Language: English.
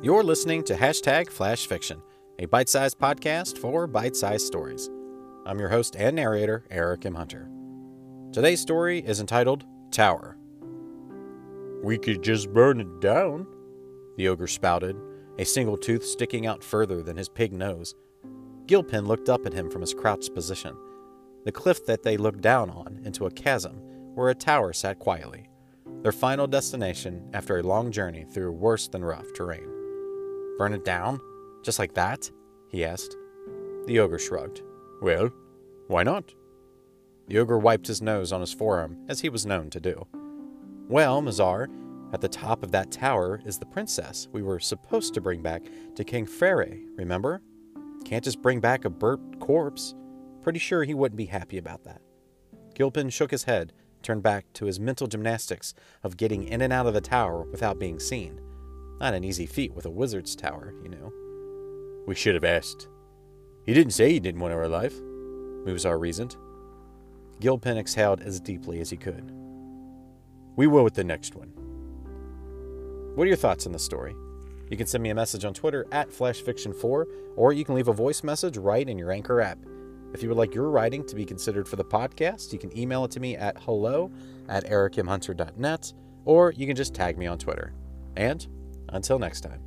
You're listening to Hashtag Flash Fiction, a bite sized podcast for bite sized stories. I'm your host and narrator, Eric M. Hunter. Today's story is entitled Tower. We could just burn it down, the ogre spouted, a single tooth sticking out further than his pig nose. Gilpin looked up at him from his crouched position, the cliff that they looked down on into a chasm where a tower sat quietly, their final destination after a long journey through worse than rough terrain. Burn it down? Just like that? he asked. The ogre shrugged. Well, why not? The ogre wiped his nose on his forearm, as he was known to do. Well, Mazar, at the top of that tower is the princess we were supposed to bring back to King Frere, remember? Can't just bring back a burnt corpse. Pretty sure he wouldn't be happy about that. Gilpin shook his head, turned back to his mental gymnastics of getting in and out of the tower without being seen. Not an easy feat with a wizard's tower, you know. We should have asked. He didn't say he didn't want our life, Muzar reasoned. Gilpin exhaled as deeply as he could. We will with the next one. What are your thoughts on the story? You can send me a message on Twitter at FlashFiction4, or you can leave a voice message right in your Anchor app. If you would like your writing to be considered for the podcast, you can email it to me at hello at ericmhunter.net, or you can just tag me on Twitter. And until next time.